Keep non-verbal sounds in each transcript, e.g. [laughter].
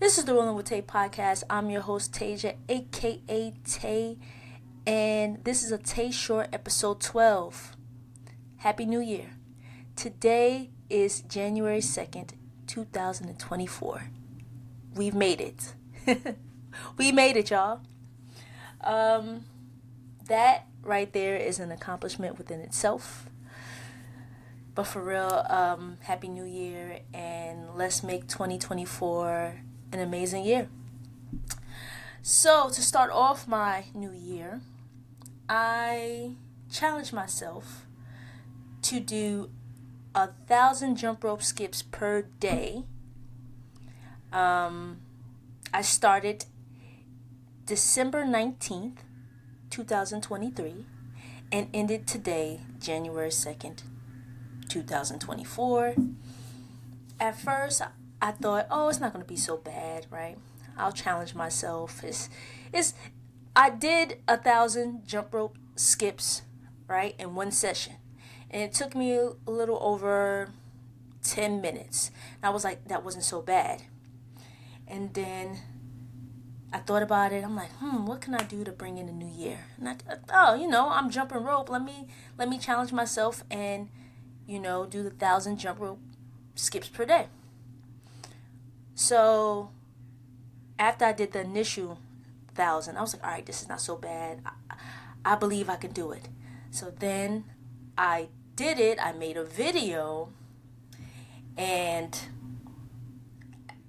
This is the Rolling with Tay podcast. I'm your host, Tasia, aka Tay, and this is a Tay Short episode 12. Happy New Year. Today is January 2nd, 2024. We've made it. [laughs] we made it, y'all. Um, that right there is an accomplishment within itself. But for real, um, Happy New Year, and let's make 2024 an amazing year. So, to start off my new year, I challenged myself to do a thousand jump rope skips per day. Um, I started December 19th, 2023, and ended today, January 2nd, 2024. At first, I thought, oh, it's not going to be so bad, right? I'll challenge myself. It's, it's, I did a thousand jump rope skips, right, in one session. And it took me a little over 10 minutes. And I was like, that wasn't so bad. And then I thought about it. I'm like, hmm, what can I do to bring in the new year? And I, oh, you know, I'm jumping rope. Let me let me challenge myself and, you know, do the thousand jump rope skips per day. So after I did the initial thousand, I was like, all right, this is not so bad. I, I believe I can do it. So then I did it. I made a video. And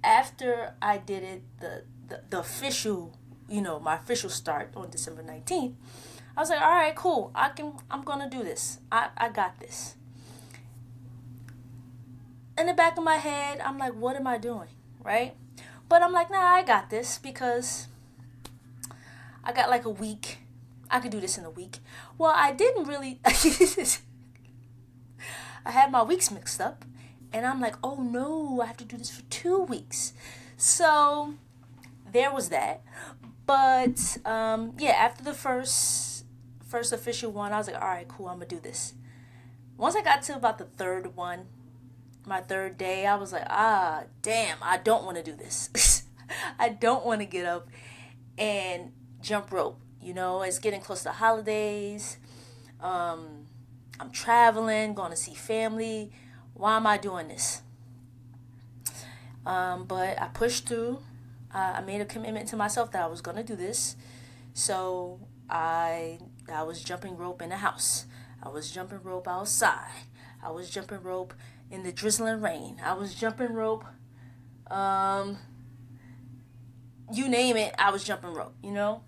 after I did it, the, the, the official, you know, my official start on December 19th, I was like, all right, cool. I can, I'm going to do this. I, I got this. In the back of my head, I'm like, what am I doing? Right? But I'm like, nah, I got this because I got like a week. I could do this in a week. Well, I didn't really. [laughs] I had my weeks mixed up, and I'm like, oh no, I have to do this for two weeks. So there was that. But um, yeah, after the first first official one, I was like, all right, cool, I'm gonna do this. Once I got to about the third one, my third day, I was like, ah, damn, I don't want to do this. [laughs] I don't want to get up and jump rope. You know, it's getting close to holidays. Um, I'm traveling, going to see family. Why am I doing this? Um, but I pushed through. Uh, I made a commitment to myself that I was going to do this. So I I was jumping rope in the house. I was jumping rope outside. I was jumping rope in the drizzling rain. I was jumping rope. Um, you name it, I was jumping rope, you know?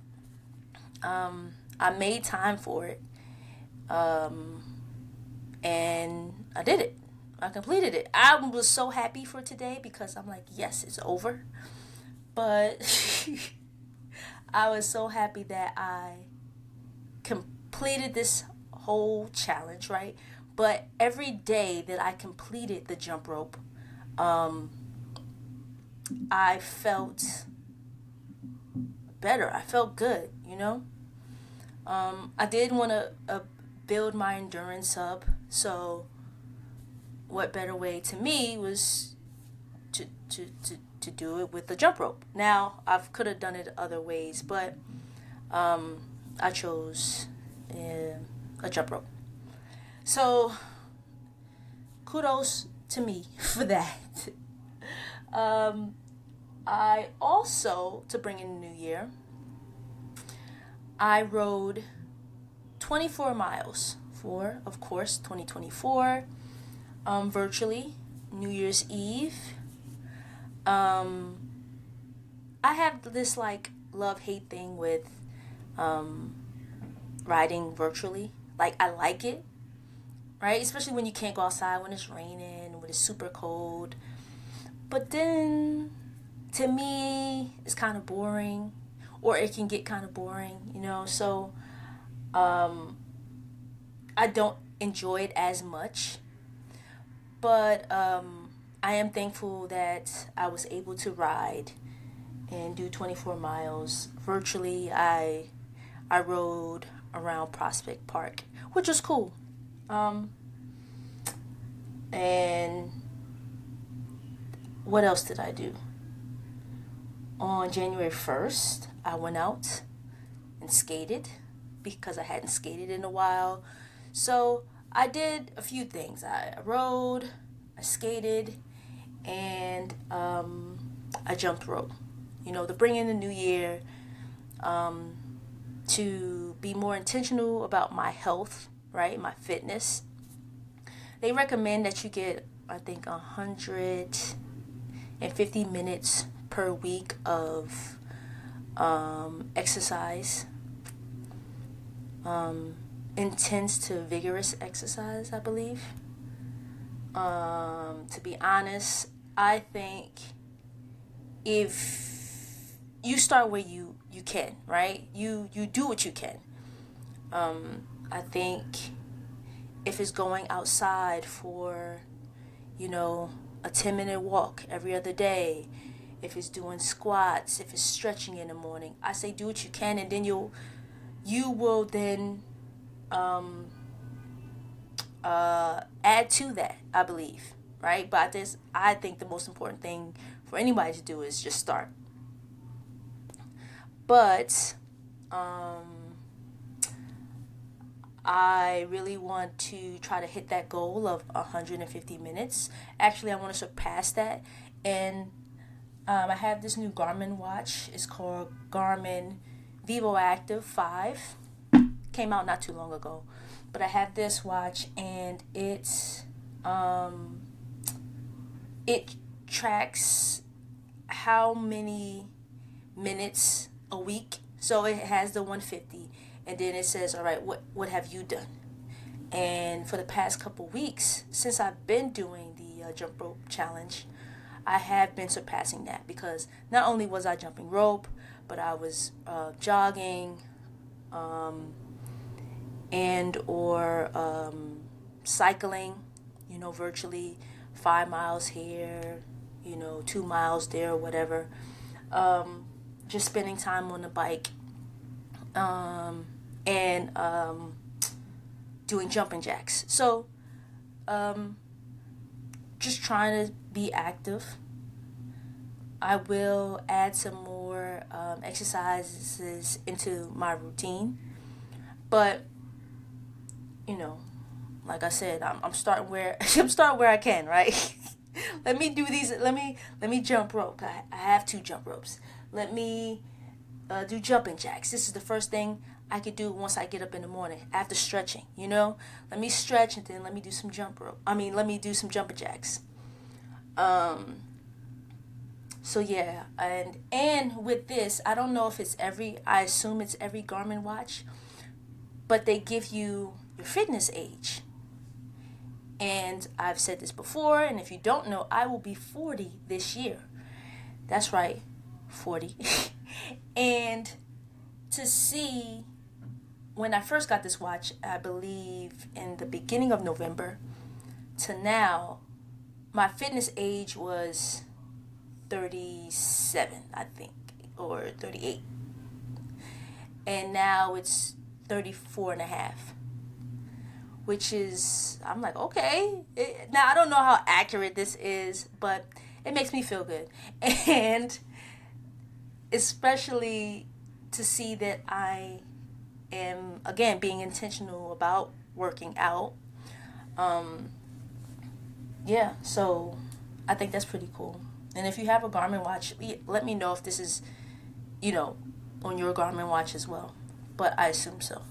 Um, I made time for it. Um, and I did it. I completed it. I was so happy for today because I'm like, yes, it's over. But [laughs] I was so happy that I completed this whole challenge, right? But every day that I completed the jump rope, um, I felt better. I felt good, you know? Um, I did want to uh, build my endurance up, so what better way to me was to, to, to, to do it with the jump rope. Now, I could have done it other ways, but um, I chose uh, a jump rope. So, kudos to me [laughs] for that. um, I also, to bring in the new year, I rode 24 miles for, of course, 2024, um, virtually, New Year's Eve. Um, I have this like love hate thing with um, riding virtually. Like, I like it, right? Especially when you can't go outside when it's raining, when it's super cold. But then, to me, it's kind of boring, or it can get kind of boring, you know. So, um, I don't enjoy it as much. But um, I am thankful that I was able to ride and do 24 miles virtually. I I rode around Prospect Park, which was cool. Um, and what else did I do? on January 1st, I went out and skated because I hadn't skated in a while. So I did a few things. I rode, I skated, and um, I jumped rope. You know, to bring in the new year, um, to be more intentional about my health, right, my fitness. They recommend that you get, I think, 150 minutes per week of um, exercise. Um, intense to vigorous exercise, I believe. Um, to be honest, I think if you start where you you can, right? You you do what you can. Um, I think if it's going outside for, you know, a ten minute walk every other day, if it's doing squats, if it's stretching in the morning, I say do what you can, and then you'll you will then um, uh, add to that, I believe, right? But this, I think the most important thing for anybody to do is just start. But um, I really want to try to hit that goal of 150 minutes. Actually, I want to surpass that. And um, I have this new Garmin watch. It's called Garmin Vivoactive 5 came out not too long ago. But I have this watch and it's um it tracks how many minutes a week. So it has the 150 and then it says, "All right, what what have you done?" And for the past couple weeks, since I've been doing the uh, jump rope challenge, I have been surpassing that because not only was I jumping rope, but I was uh, jogging, um, and or um, cycling, you know, virtually five miles here, you know, two miles there, or whatever. Um, just spending time on the bike um, and um, doing jumping jacks. So, um, just trying to be active. I will add some more um, exercises into my routine, but you know, like I said, I'm, I'm starting where [laughs] I'm starting where I can, right? [laughs] let me do these. Let me let me jump rope. I, I have two jump ropes. Let me uh, do jumping jacks. This is the first thing I could do once I get up in the morning after stretching. You know, let me stretch and then let me do some jump rope. I mean, let me do some jumper jacks. Um. So yeah, and and with this, I don't know if it's every. I assume it's every Garmin watch, but they give you your fitness age. And I've said this before, and if you don't know, I will be 40 this year. That's right, 40. [laughs] and to see when I first got this watch, I believe in the beginning of November, to now, my fitness age was 37, I think, or 38. And now it's 34 and a half which is I'm like okay. It, now I don't know how accurate this is, but it makes me feel good, [laughs] and especially to see that I am again being intentional about working out. Um, yeah, so I think that's pretty cool. And if you have a Garmin watch, let me know if this is, you know, on your Garmin watch as well. But I assume so.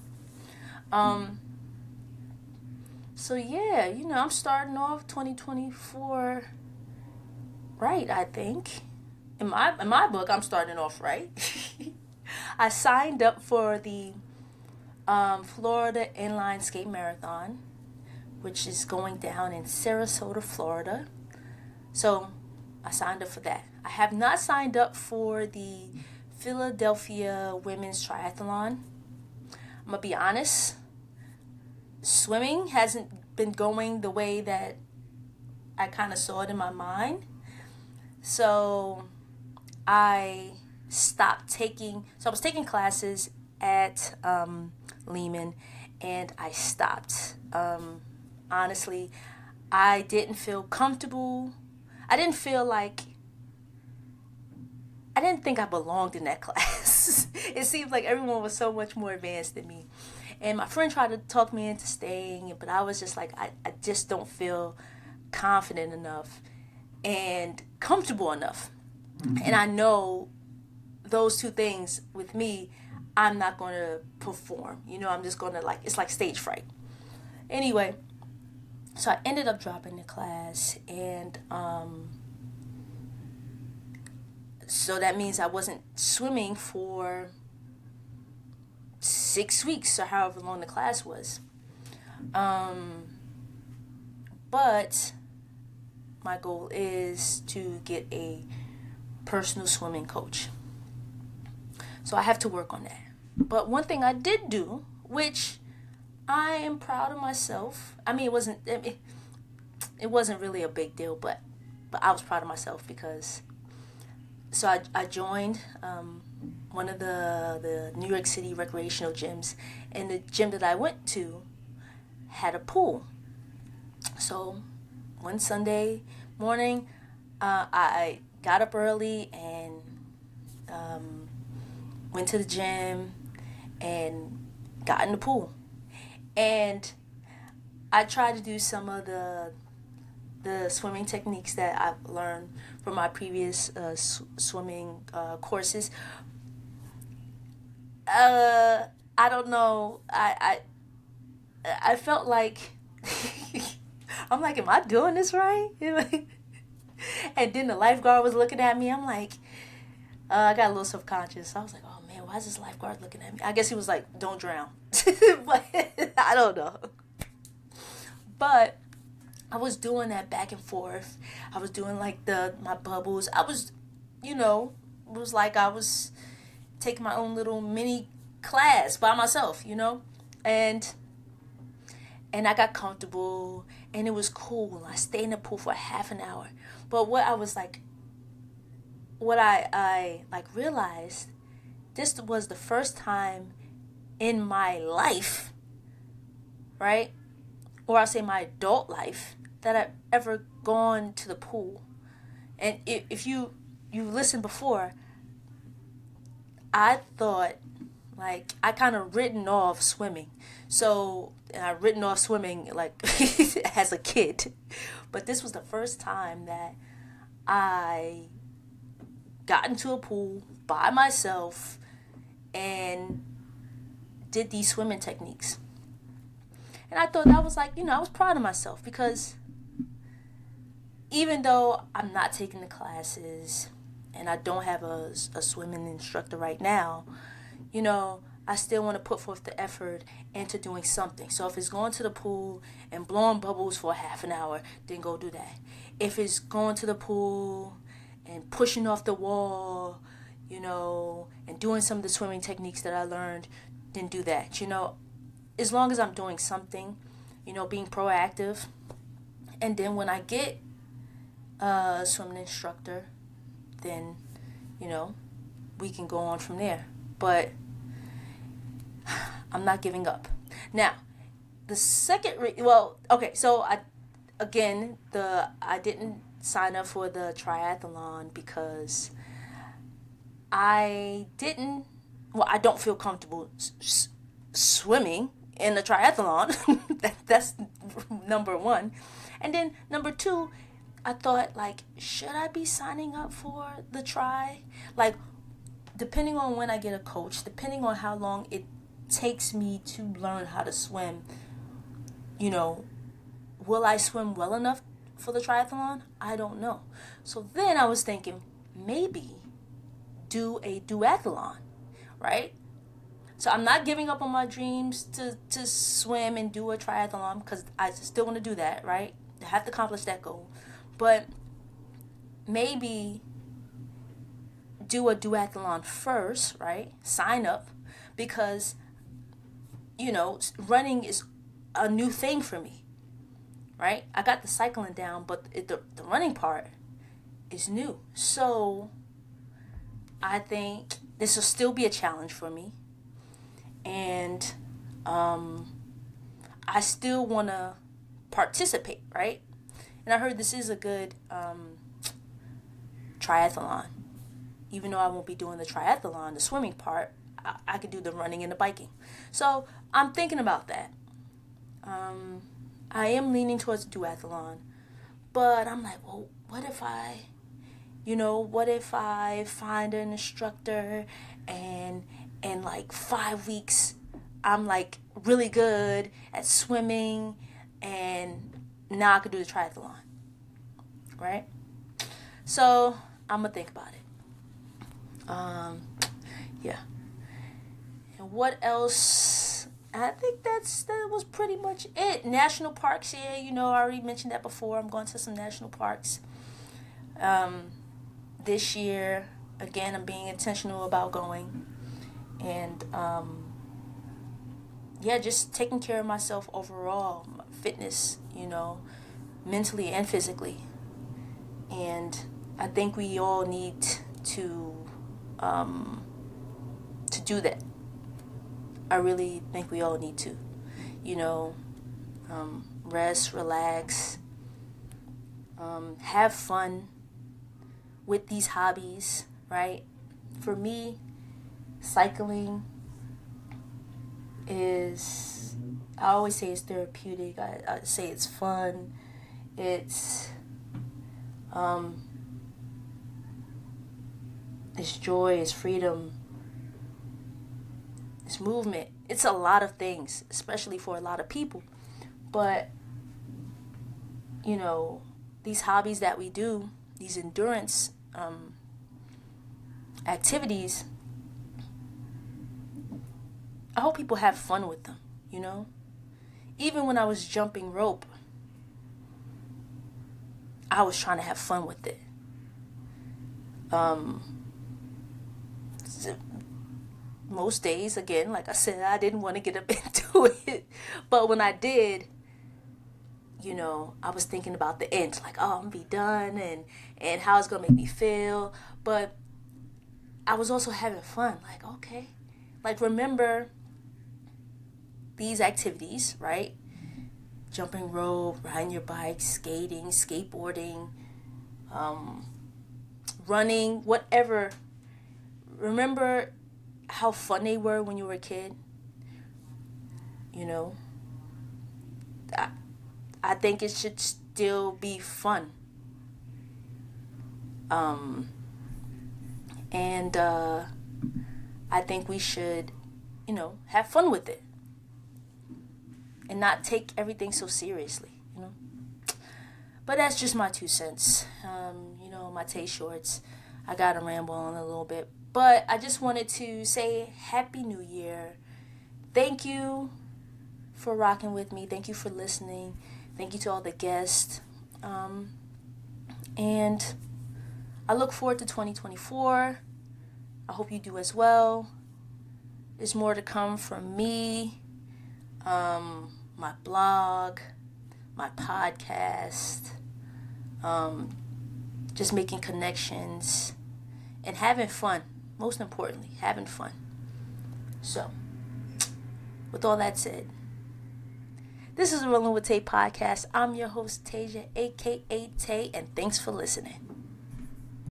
Um, so yeah, you know, I'm starting off 2024 right, I think. In my in my book, I'm starting off right. [laughs] I signed up for the um, Florida Inline Skate Marathon, which is going down in Sarasota, Florida. So I signed up for that. I have not signed up for the Philadelphia Women's Triathlon. I'm gonna be honest swimming hasn't been going the way that I kind of saw it in my mind. So I stopped taking, so I was taking classes at um, Lehman and I stopped. Um, honestly, I didn't feel comfortable. I didn't feel like I didn't think I belonged in that [laughs] class. it seemed like everyone was so much more advanced than me. And my friend tried to talk me into staying, but I was just like, I, I just don't feel confident enough and comfortable enough. Mm-hmm. And I know those two things with me, I'm not going to perform. You know, I'm just going to like, it's like stage fright. Anyway, so I ended up dropping the class and, um, so that means I wasn't swimming for six weeks or however long the class was. Um, but my goal is to get a personal swimming coach. So I have to work on that. But one thing I did do, which I am proud of myself. I mean, it wasn't it, it wasn't really a big deal, but but I was proud of myself because so I, I joined um, one of the, the New York City recreational gyms, and the gym that I went to had a pool. So one Sunday morning, uh, I got up early and um, went to the gym and got in the pool. And I tried to do some of the the swimming techniques that I've learned from my previous uh, sw- swimming uh, courses. Uh, I don't know. I I I felt like [laughs] I'm like, am I doing this right? [laughs] and then the lifeguard was looking at me. I'm like, uh, I got a little self conscious. I was like, why is this lifeguard looking at me? I guess he was like, don't drown. [laughs] but I don't know. But I was doing that back and forth. I was doing like the my bubbles. I was, you know, it was like I was taking my own little mini class by myself, you know, and and I got comfortable and it was cool. I stayed in the pool for half an hour. But what I was like, what I I like realized, this was the first time in my life, right, or I'll say my adult life that I've ever gone to the pool. And if, you you listened before, I thought like I kind of written off swimming. So I written off swimming like [laughs] as a kid, but this was the first time that I got into a pool by myself and did these swimming techniques. And I thought that was like, you know, I was proud of myself because even though I'm not taking the classes and I don't have a, a swimming instructor right now, you know, I still want to put forth the effort into doing something. So if it's going to the pool and blowing bubbles for half an hour, then go do that. If it's going to the pool and pushing off the wall, you know, and doing some of the swimming techniques that I learned, then do that. You know, as long as I'm doing something, you know, being proactive. And then when I get a swimming instructor, then, you know, we can go on from there. But [sighs] I'm not giving up. Now, the second, re- well, okay, so I, again, the I didn't sign up for the triathlon because I didn't, well, I don't feel comfortable s- swimming in a triathlon. [laughs] that, that's number one. And then number two, I thought like, should I be signing up for the try? Like, depending on when I get a coach, depending on how long it takes me to learn how to swim, you know, will I swim well enough for the triathlon? I don't know. So then I was thinking maybe do a duathlon, right? So I'm not giving up on my dreams to, to swim and do a triathlon because I still want to do that, right? I have to accomplish that goal. But maybe do a duathlon first, right? Sign up because, you know, running is a new thing for me, right? I got the cycling down, but it, the, the running part is new. So I think this will still be a challenge for me and um, I still want to participate, right? And I heard this is a good um, triathlon. even though I won't be doing the triathlon, the swimming part, I, I could do the running and the biking. So I'm thinking about that. Um, I am leaning towards duathlon, but I'm like, well, what if I, you know, what if I find an instructor and in like five weeks I'm like really good at swimming and now I could do the triathlon. Right? So I'm gonna think about it. Um yeah. And what else? I think that's that was pretty much it. National parks, yeah, you know, I already mentioned that before. I'm going to some national parks. Um, this year, again, I'm being intentional about going, and um, yeah, just taking care of myself overall, fitness, you know, mentally and physically. And I think we all need to um, to do that. I really think we all need to, you know, um, rest, relax, um, have fun with these hobbies, right? For me, cycling is I always say it's therapeutic. I, I say it's fun. It's um, it's joy. It's freedom. It's movement. It's a lot of things, especially for a lot of people. But you know, these hobbies that we do, these endurance um, activities, I hope people have fun with them, you know? Even when I was jumping rope, I was trying to have fun with it. Um, most days, again, like I said, I didn't want to get up [laughs] into it. But when I did, you know, I was thinking about the end, like, oh, I'm gonna be done and and how it's gonna make me feel. But I was also having fun, like, okay. Like remember these activities, right? Jumping rope, riding your bike, skating, skateboarding, um, running, whatever. Remember how fun they were when you were a kid? You know? I, I think it should still be fun. Um, and uh, I think we should, you know, have fun with it and not take everything so seriously, you know. But that's just my two cents. Um, you know, my Tay Shorts. I got to ramble on a little bit, but I just wanted to say Happy New Year. Thank you for rocking with me. Thank you for listening. Thank you to all the guests. Um, and I look forward to 2024. I hope you do as well. There's more to come from me. Um, my blog, my podcast, um, just making connections and having fun. Most importantly, having fun. So, with all that said, this is the Rolling with Tay podcast. I'm your host, Tasia, aka Tay, and thanks for listening.